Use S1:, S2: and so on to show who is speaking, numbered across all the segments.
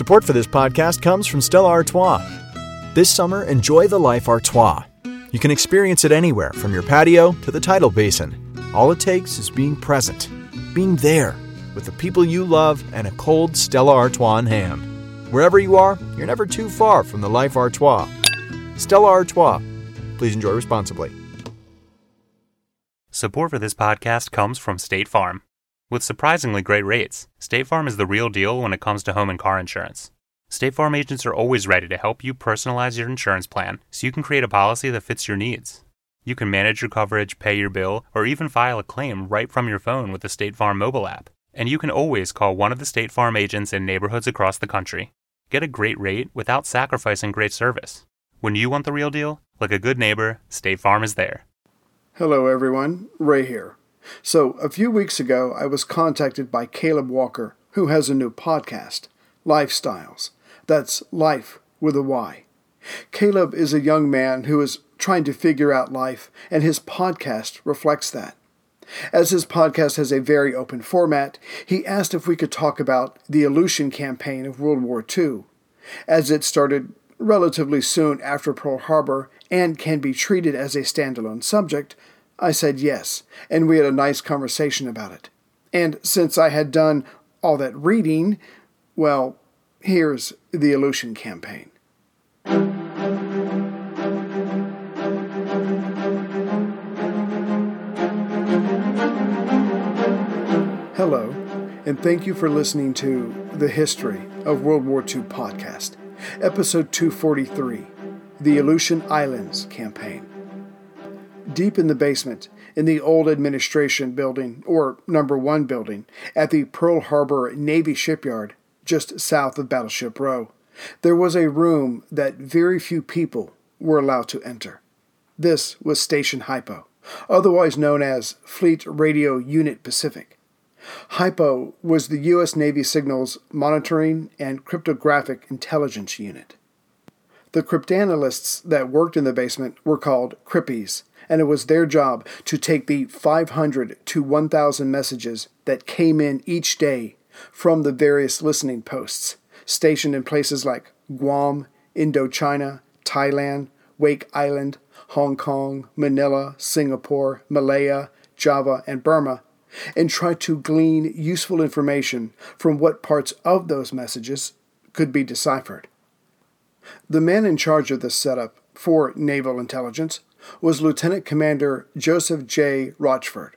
S1: Support for this podcast comes from Stella Artois. This summer, enjoy the life Artois. You can experience it anywhere, from your patio to the tidal basin. All it takes is being present, being there, with the people you love and a cold Stella Artois in hand. Wherever you are, you're never too far from the life Artois. Stella Artois. Please enjoy responsibly.
S2: Support for this podcast comes from State Farm. With surprisingly great rates, State Farm is the real deal when it comes to home and car insurance. State Farm agents are always ready to help you personalize your insurance plan so you can create a policy that fits your needs. You can manage your coverage, pay your bill, or even file a claim right from your phone with the State Farm mobile app. And you can always call one of the State Farm agents in neighborhoods across the country. Get a great rate without sacrificing great service. When you want the real deal, like a good neighbor, State Farm is there.
S3: Hello, everyone. Ray here. So, a few weeks ago, I was contacted by Caleb Walker, who has a new podcast, Lifestyles. That's life with a Y. Caleb is a young man who is trying to figure out life, and his podcast reflects that. As his podcast has a very open format, he asked if we could talk about the Aleutian campaign of World War II, as it started relatively soon after Pearl Harbor and can be treated as a standalone subject. I said yes, and we had a nice conversation about it. And since I had done all that reading, well, here's the Aleutian campaign. Hello, and thank you for listening to the History of World War II podcast, episode 243 The Aleutian Islands Campaign. Deep in the basement, in the old administration building, or number one building, at the Pearl Harbor Navy shipyard, just south of Battleship Row, there was a room that very few people were allowed to enter. This was Station Hypo, otherwise known as Fleet Radio Unit Pacific. HYPO was the U.S. Navy Signals Monitoring and Cryptographic Intelligence Unit. The cryptanalysts that worked in the basement were called Crippies, and it was their job to take the 500 to 1,000 messages that came in each day from the various listening posts, stationed in places like Guam, Indochina, Thailand, Wake Island, Hong Kong, Manila, Singapore, Malaya, Java, and Burma and try to glean useful information from what parts of those messages could be deciphered. The man in charge of this setup for naval intelligence was Lieutenant Commander Joseph J. Rochefort.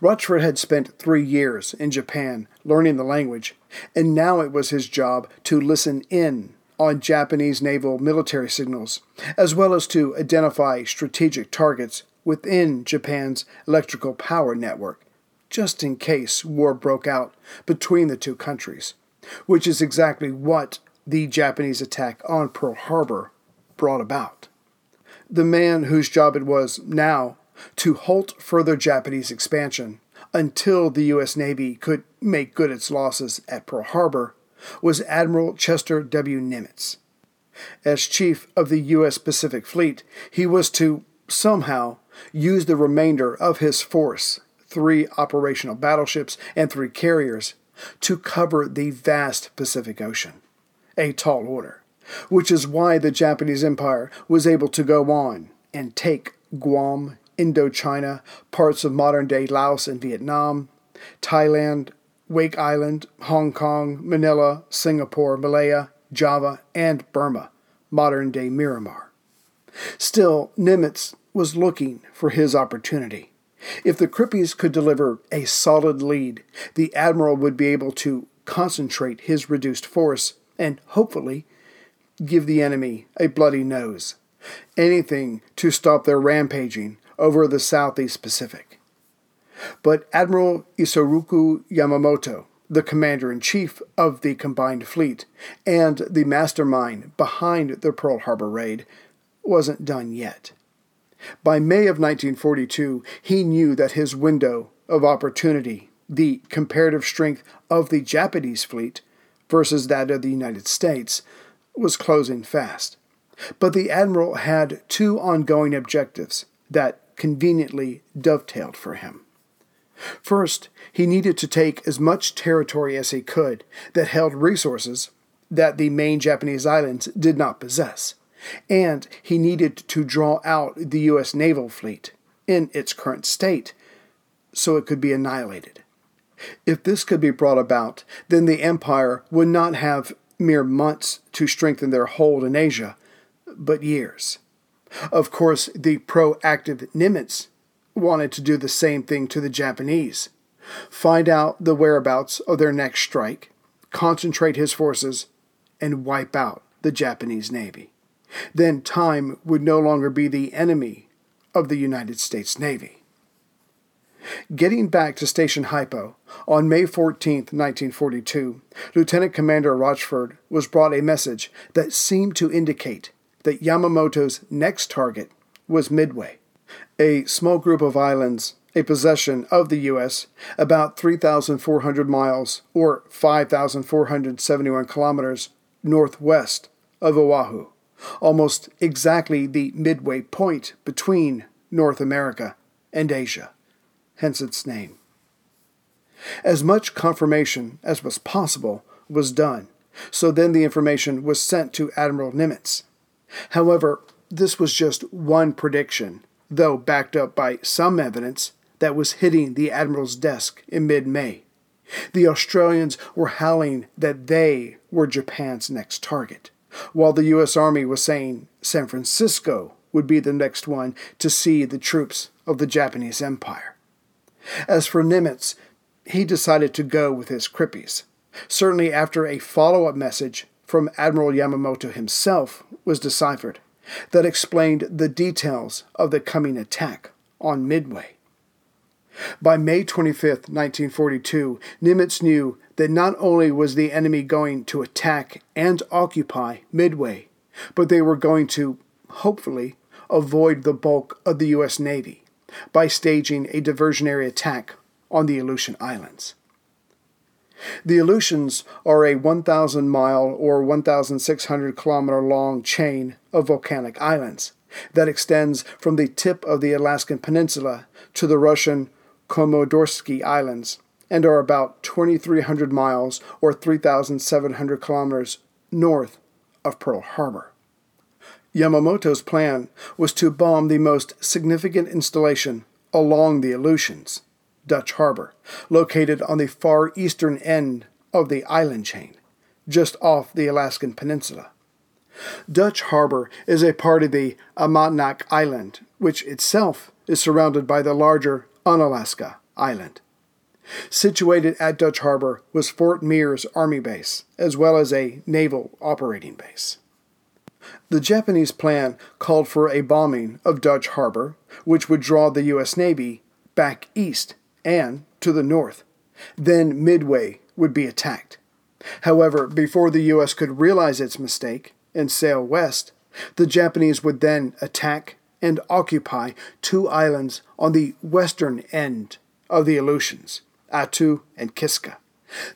S3: Rochefort had spent three years in Japan learning the language, and now it was his job to listen in on Japanese naval military signals, as well as to identify strategic targets within Japan's electrical power network just in case war broke out between the two countries, which is exactly what the Japanese attack on Pearl Harbor brought about. The man whose job it was now to halt further Japanese expansion until the U.S. Navy could make good its losses at Pearl Harbor was Admiral Chester W. Nimitz. As chief of the U.S. Pacific Fleet, he was to somehow use the remainder of his force three operational battleships, and three carriers to cover the vast Pacific Ocean. A tall order, which is why the Japanese Empire was able to go on and take Guam, Indochina, parts of modern day Laos and Vietnam, Thailand, Wake Island, Hong Kong, Manila, Singapore, Malaya, Java, and Burma, modern day Myanmar. Still, Nimitz was looking for his opportunity. If the Crippies could deliver a solid lead, the Admiral would be able to concentrate his reduced force and, hopefully, give the enemy a bloody nose. Anything to stop their rampaging over the Southeast Pacific. But Admiral Isoroku Yamamoto, the commander in chief of the combined fleet and the mastermind behind the Pearl Harbor raid, wasn't done yet. By May of 1942, he knew that his window of opportunity, the comparative strength of the Japanese fleet versus that of the United States, was closing fast. But the admiral had two ongoing objectives that conveniently dovetailed for him. First, he needed to take as much territory as he could that held resources, that the main Japanese islands did not possess, and he needed to draw out the U.S. naval fleet in its current state so it could be annihilated. If this could be brought about, then the empire would not have mere months to strengthen their hold in Asia, but years. Of course, the proactive Nimitz wanted to do the same thing to the Japanese find out the whereabouts of their next strike, concentrate his forces, and wipe out the Japanese Navy. Then time would no longer be the enemy of the United States Navy. Getting back to Station Hypo, on May 14, 1942, Lieutenant Commander Rochefort was brought a message that seemed to indicate that Yamamoto's next target was Midway, a small group of islands, a possession of the U.S., about 3,400 miles or 5,471 kilometers northwest of Oahu, almost exactly the midway point between North America and Asia, hence its name. As much confirmation as was possible was done, so then the information was sent to Admiral Nimitz. However, this was just one prediction, though backed up by some evidence that was hitting the Admiral's desk in mid May. The Australians were howling that they were Japan's next target, while the U.S. Army was saying San Francisco would be the next one to see the troops of the Japanese Empire. As for Nimitz, he decided to go with his Crippies, certainly after a follow up message from Admiral Yamamoto himself was deciphered that explained the details of the coming attack on Midway. By May 25, 1942, Nimitz knew that not only was the enemy going to attack and occupy Midway, but they were going to, hopefully, avoid the bulk of the U.S. Navy by staging a diversionary attack on the Aleutian Islands. The Aleutians are a 1,000 mile or 1,600 kilometer long chain of volcanic islands that extends from the tip of the Alaskan Peninsula to the Russian Komandorski Islands and are about 2,300 miles or 3,700 kilometers north of Pearl Harbor. Yamamoto's plan was to bomb the most significant installation along the Aleutians, Dutch Harbor, located on the far eastern end of the island chain, just off the Alaskan Peninsula. Dutch Harbor is a part of the Amaknak Island, which itself is surrounded by the larger Unalaska Island. Situated at Dutch Harbor was Fort Mears Army Base, as well as a naval operating base. The Japanese plan called for a bombing of Dutch Harbor, which would draw the U.S. Navy back east and to the north. Then Midway would be attacked. However, before the U.S. could realize its mistake and sail west, the Japanese would then attack and occupy two islands on the western end of the Aleutians, Attu and Kiska.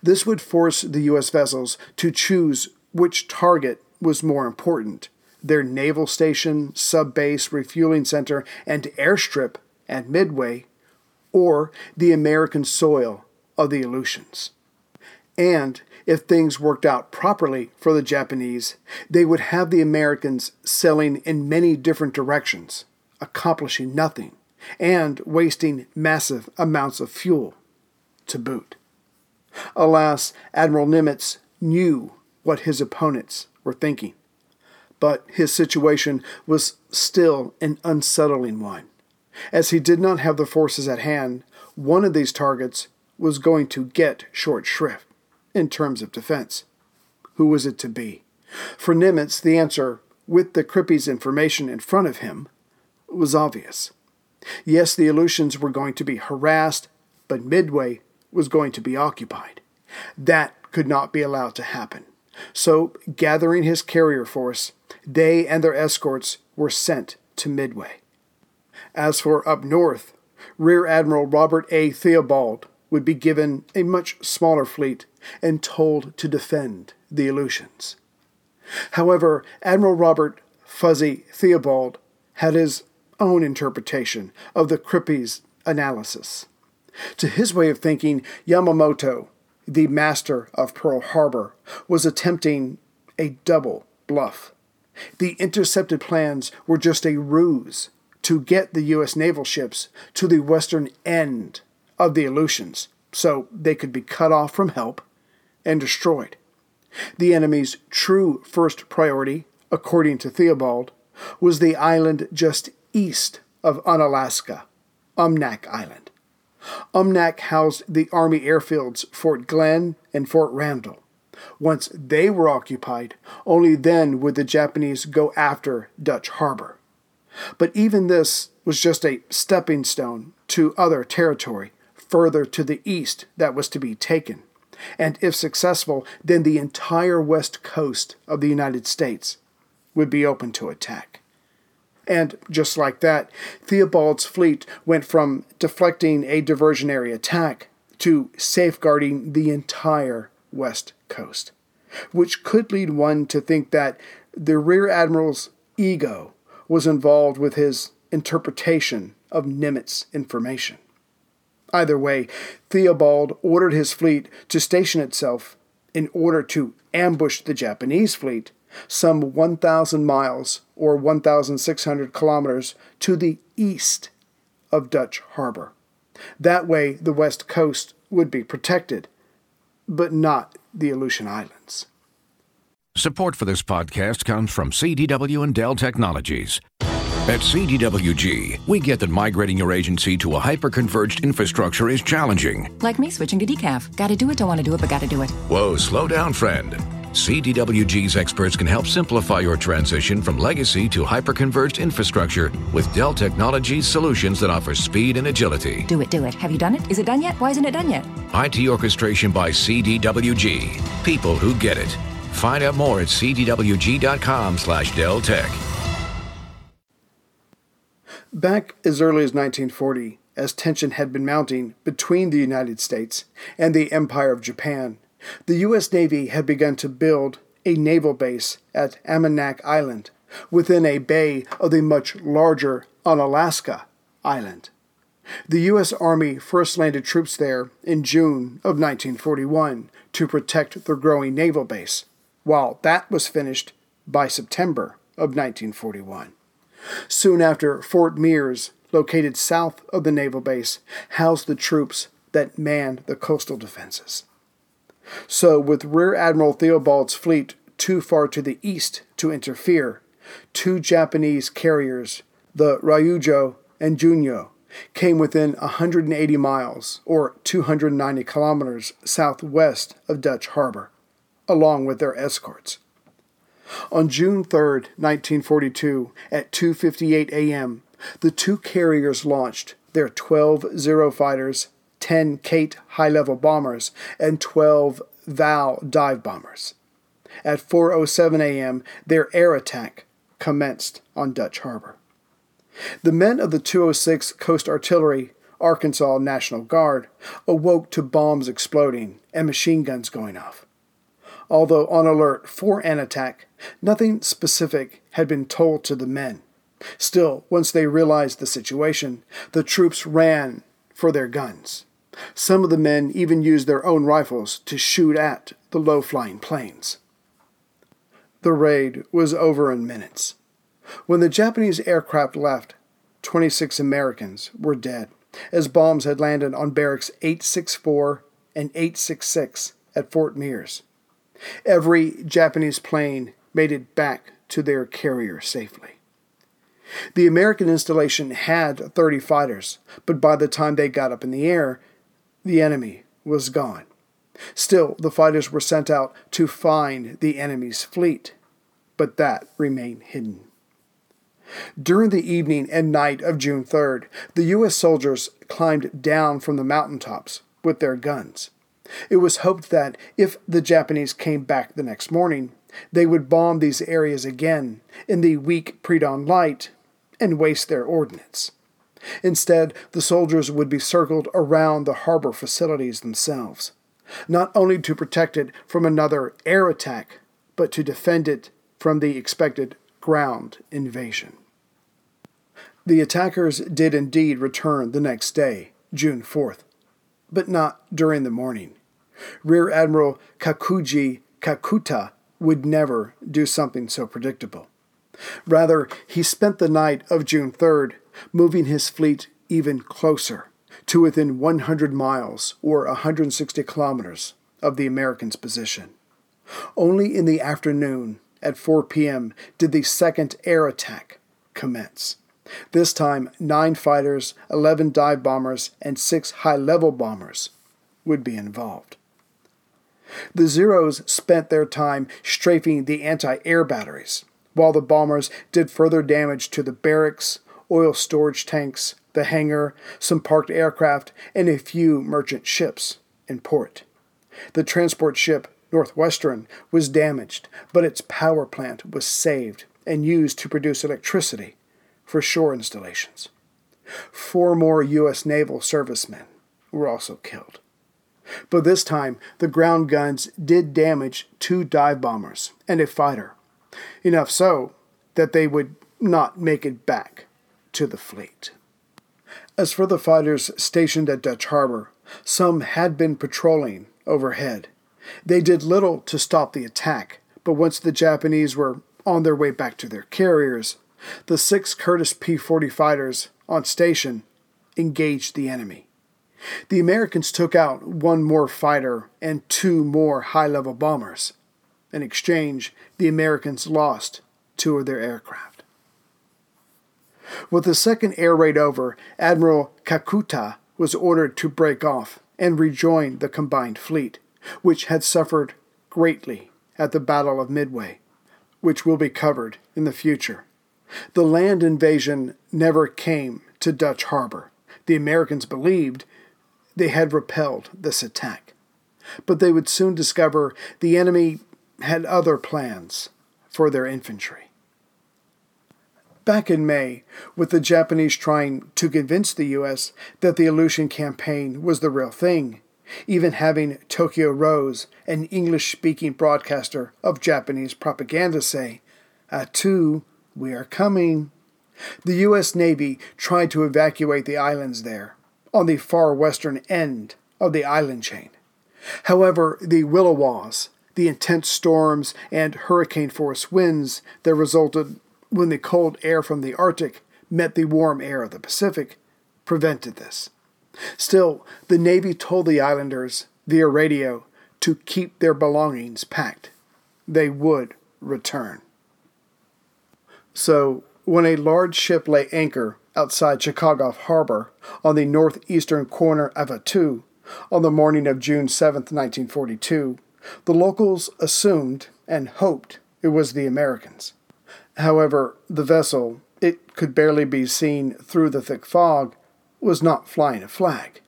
S3: This would force the U.S. vessels to choose which target was more important their naval station, sub base, refueling center, and airstrip at Midway, or the American soil of the Aleutians. And if things worked out properly for the Japanese, they would have the Americans sailing in many different directions, accomplishing nothing, and wasting massive amounts of fuel to boot. Alas, Admiral Nimitz knew what his opponents were thinking, but his situation was still an unsettling one. As he did not have the forces at hand, one of these targets was going to get short shrift in terms of defense. Who was it to be? For Nimitz, the answer, with the Crippies information in front of him, was obvious. Yes, the Aleutians were going to be harassed, but Midway was going to be occupied. That could not be allowed to happen. So, gathering his carrier force, they and their escorts were sent to Midway. As for up north, Rear Admiral Robert A. Theobald would be given a much smaller fleet and told to defend the Aleutians. However, Admiral Robert Fuzzy Theobald had his own interpretation of the Crippies' analysis. To his way of thinking, Yamamoto, the master of Pearl Harbor, was attempting a double bluff. The intercepted plans were just a ruse to get the U.S. naval ships to the western end of the Aleutians so they could be cut off from help and destroyed. The enemy's true first priority, according to Theobald, was the island just east of Unalaska, Umnak Island. Umnak housed the Army airfields Fort Glenn and Fort Randall. Once they were occupied, only then would the Japanese go after Dutch Harbor. But even this was just a stepping stone to other territory further to the east that was to be taken. And if successful, then the entire west coast of the United States would be open to attack. And just like that, Theobald's fleet went from deflecting a diversionary attack to safeguarding the entire west coast, which could lead one to think that the Rear Admiral's ego was involved with his interpretation of Nimitz information. Either way, Theobald ordered his fleet to station itself in order to ambush the Japanese fleet some 1,000 miles or 1,600 kilometers to the east of Dutch Harbor. That way, the west coast would be protected, but not the Aleutian Islands.
S4: Support for this podcast comes from CDW and Dell Technologies. At CDWG, we get that migrating your agency to a hyper-converged infrastructure is challenging.
S5: Like me switching to decaf. Gotta do it, don't want to do it, but gotta do it.
S4: Whoa, slow down, friend. CDWG's experts can help simplify your transition from legacy to hyper-converged infrastructure with Dell Technologies solutions that offer speed and agility.
S5: Do it, do it. Have you done it? Is it done yet? Why isn't it done yet?
S4: IT orchestration by CDWG. People who get it. Find out more at cdwg.com slash Dell Tech.
S3: Back as early as 1940, as tension had been mounting between the United States and the Empire of Japan, the U.S. Navy had begun to build a naval base at Amaknak Island within a bay of the much larger Unalaska Island. The U.S. Army first landed troops there in June of 1941 to protect their growing naval base, while that was finished by September of 1941. Soon after, Fort Mears, located south of the naval base, housed the troops that manned the coastal defenses. So, with Rear Admiral Theobald's fleet too far to the east to interfere, two Japanese carriers, the Ryujo and Junyo, came within 180 miles, or 290 kilometers, southwest of Dutch Harbor, along with their escorts. On June 3, 1942, at 2:58 a.m., the two carriers launched their 12 Zero fighters, 10 Kate high-level bombers, and 12 Val dive bombers. At 4:07 a.m., their air attack commenced on Dutch Harbor. The men of the 206 Coast Artillery, Arkansas National Guard, awoke to bombs exploding and machine guns going off. Although on alert for an attack, nothing specific had been told to the men. Still, once they realized the situation, the troops ran for their guns. Some of the men even used their own rifles to shoot at the low flying planes. The raid was over in minutes. When the Japanese aircraft left, 26 Americans were dead, as bombs had landed on barracks 864 and 866 at Fort Mears. Every Japanese plane made it back to their carrier safely. The American installation had 30 fighters, but by the time they got up in the air, the enemy was gone. Still, the fighters were sent out to find the enemy's fleet, but that remained hidden. During the evening and night of June 3rd, the U.S. soldiers climbed down from the mountaintops with their guns. It was hoped that if the Japanese came back the next morning, they would bomb these areas again in the weak pre dawn light and waste their ordnance. Instead, the soldiers would be circled around the harbor facilities themselves, not only to protect it from another air attack, but to defend it from the expected ground invasion. The attackers did indeed return the next day, June 4th, but not during the morning. Rear Admiral Kakuji Kakuta would never do something so predictable. Rather, he spent the night of June 3rd moving his fleet even closer to within 100 miles or 160 kilometers of the Americans' position. Only in the afternoon, at 4 p.m., did the second air attack commence. This time, nine fighters, 11 dive bombers, and six high level bombers would be involved. The Zeros spent their time strafing the anti air batteries, while the bombers did further damage to the barracks, oil storage tanks, the hangar, some parked aircraft, and a few merchant ships in port. The transport ship Northwestern was damaged, but its power plant was saved and used to produce electricity for shore installations. Four more U.S. naval servicemen were also killed. But this time, the ground guns did damage two dive bombers and a fighter, enough so that they would not make it back to the fleet. As for the fighters stationed at Dutch Harbor, some had been patrolling overhead. They did little to stop the attack, but once the Japanese were on their way back to their carriers, the six Curtiss P 40 fighters on station engaged the enemy. The Americans took out one more fighter and two more high level bombers. In exchange, the Americans lost two of their aircraft. With the second air raid over, Admiral Kakuta was ordered to break off and rejoin the combined fleet, which had suffered greatly at the Battle of Midway, which will be covered in the future. The land invasion never came to Dutch Harbor. The Americans believed they had repelled this attack. But they would soon discover the enemy had other plans for their infantry. Back in May, with the Japanese trying to convince the U.S. that the Aleutian campaign was the real thing, even having Tokyo Rose, an English speaking broadcaster of Japanese propaganda, say, Attu, we are coming. The U.S. Navy tried to evacuate the islands there, on the far western end of the island chain. However, the Williwaws, the intense storms and hurricane force winds that resulted when the cold air from the Arctic met the warm air of the Pacific, prevented this. Still, the Navy told the islanders via radio to keep their belongings packed. They would return. So, when a large ship lay anchor outside Chichagof Harbor on the northeastern corner of Attu on the morning of June 7, 1942, the locals assumed and hoped it was the Americans. However, the vessel, it could barely be seen through the thick fog, was not flying a flag.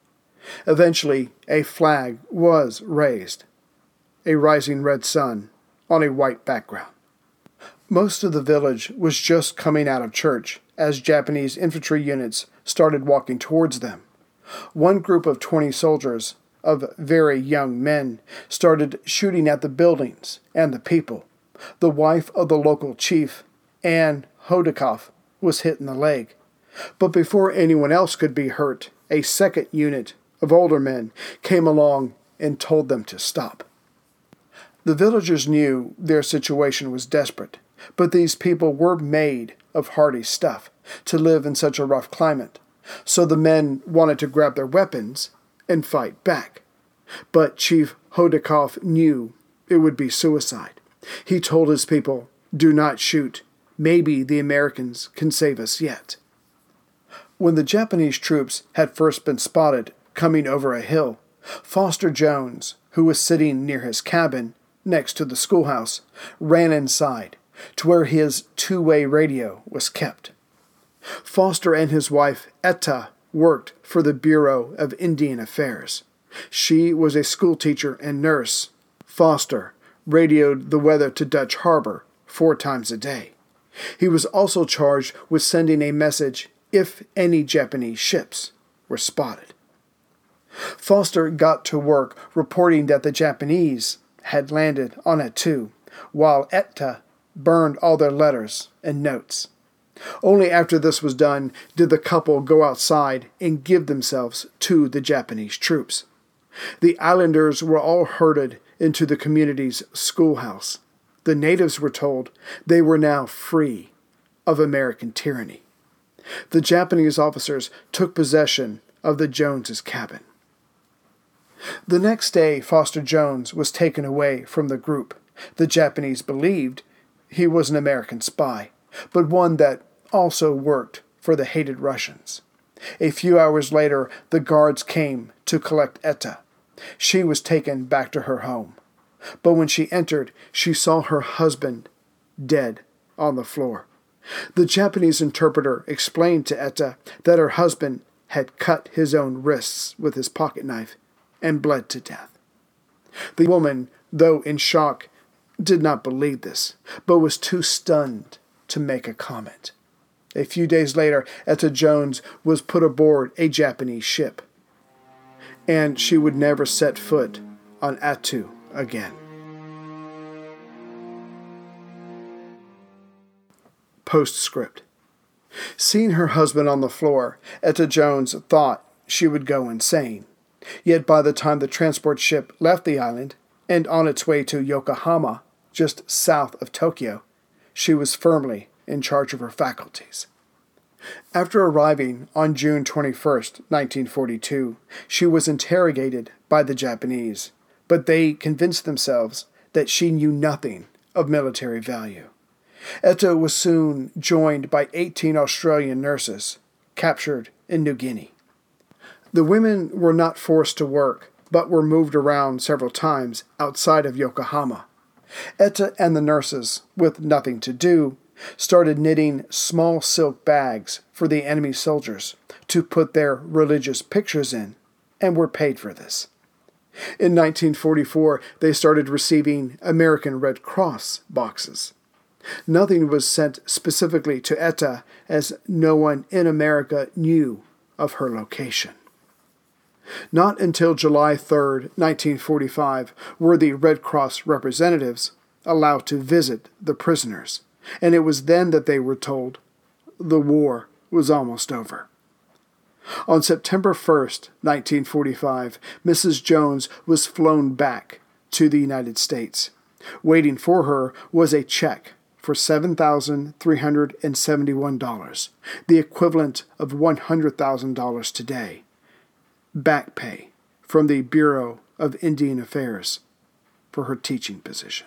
S3: Eventually, a flag was raised a rising red sun on a white background. Most of the village was just coming out of church as Japanese infantry units started walking towards them. One group of 20 soldiers, of very young men, started shooting at the buildings and the people. The wife of the local chief, Anne Hodikoff, was hit in the leg. But before anyone else could be hurt, a second unit of older men came along and told them to stop. The villagers knew their situation was desperate, but these people were made of hardy stuff to live in such a rough climate, so the men wanted to grab their weapons and fight back. But Chief Hodikoff knew it would be suicide. He told his people, Do not shoot. Maybe the Americans can save us yet. When the Japanese troops had first been spotted coming over a hill, Foster Jones, who was sitting near his cabin next to the schoolhouse, ran inside to where his two way radio was kept. Foster and his wife, Etta, worked for the Bureau of Indian Affairs. She was a schoolteacher and nurse. Foster radioed the weather to Dutch Harbor four times a day. He was also charged with sending a message if any Japanese ships were spotted. Foster got to work reporting that the Japanese had landed on Attu, while Etta burned all their letters and notes. Only after this was done did the couple go outside and give themselves to the Japanese troops. The islanders were all herded into the community's schoolhouse. The natives were told they were now free of American tyranny. The Japanese officers took possession of the Joneses' cabin. The next day, Foster Jones was taken away from the group. The Japanese believed he was an American spy, but one that also worked for the hated Russians. A few hours later, the guards came to collect Etta. She was taken back to her home. But when she entered, she saw her husband dead on the floor. The Japanese interpreter explained to Etta that her husband had cut his own wrists with his pocket knife and bled to death. The woman, though in shock, did not believe this, but was too stunned to make a comment. A few days later, Etta Jones was put aboard a Japanese ship, and she would never set foot on Attu again. Postscript Seeing her husband on the floor, Etta Jones thought she would go insane. Yet by the time the transport ship left the island and on its way to Yokohama, just south of Tokyo, she was firmly in charge of her faculties. After arriving on June 21, 1942, she was interrogated by the Japanese, but they convinced themselves that she knew nothing of military value. Etta was soon joined by 18 Australian nurses captured in New Guinea. The women were not forced to work, but were moved around several times outside of Yokohama. Etta and the nurses, with nothing to do, started knitting small silk bags for the enemy soldiers to put their religious pictures in, and were paid for this. In 1944, they started receiving American Red Cross boxes. Nothing was sent specifically to Etta, as no one in America knew of her location. Not until July 3, 1945, were the Red Cross representatives allowed to visit the prisoners, and it was then that they were told the war was almost over. On September 1, 1945, Mrs. Jones was flown back to the United States. Waiting for her was a check for $7,371, the equivalent of $100,000 today. Back pay from the Bureau of Indian Affairs for her teaching position.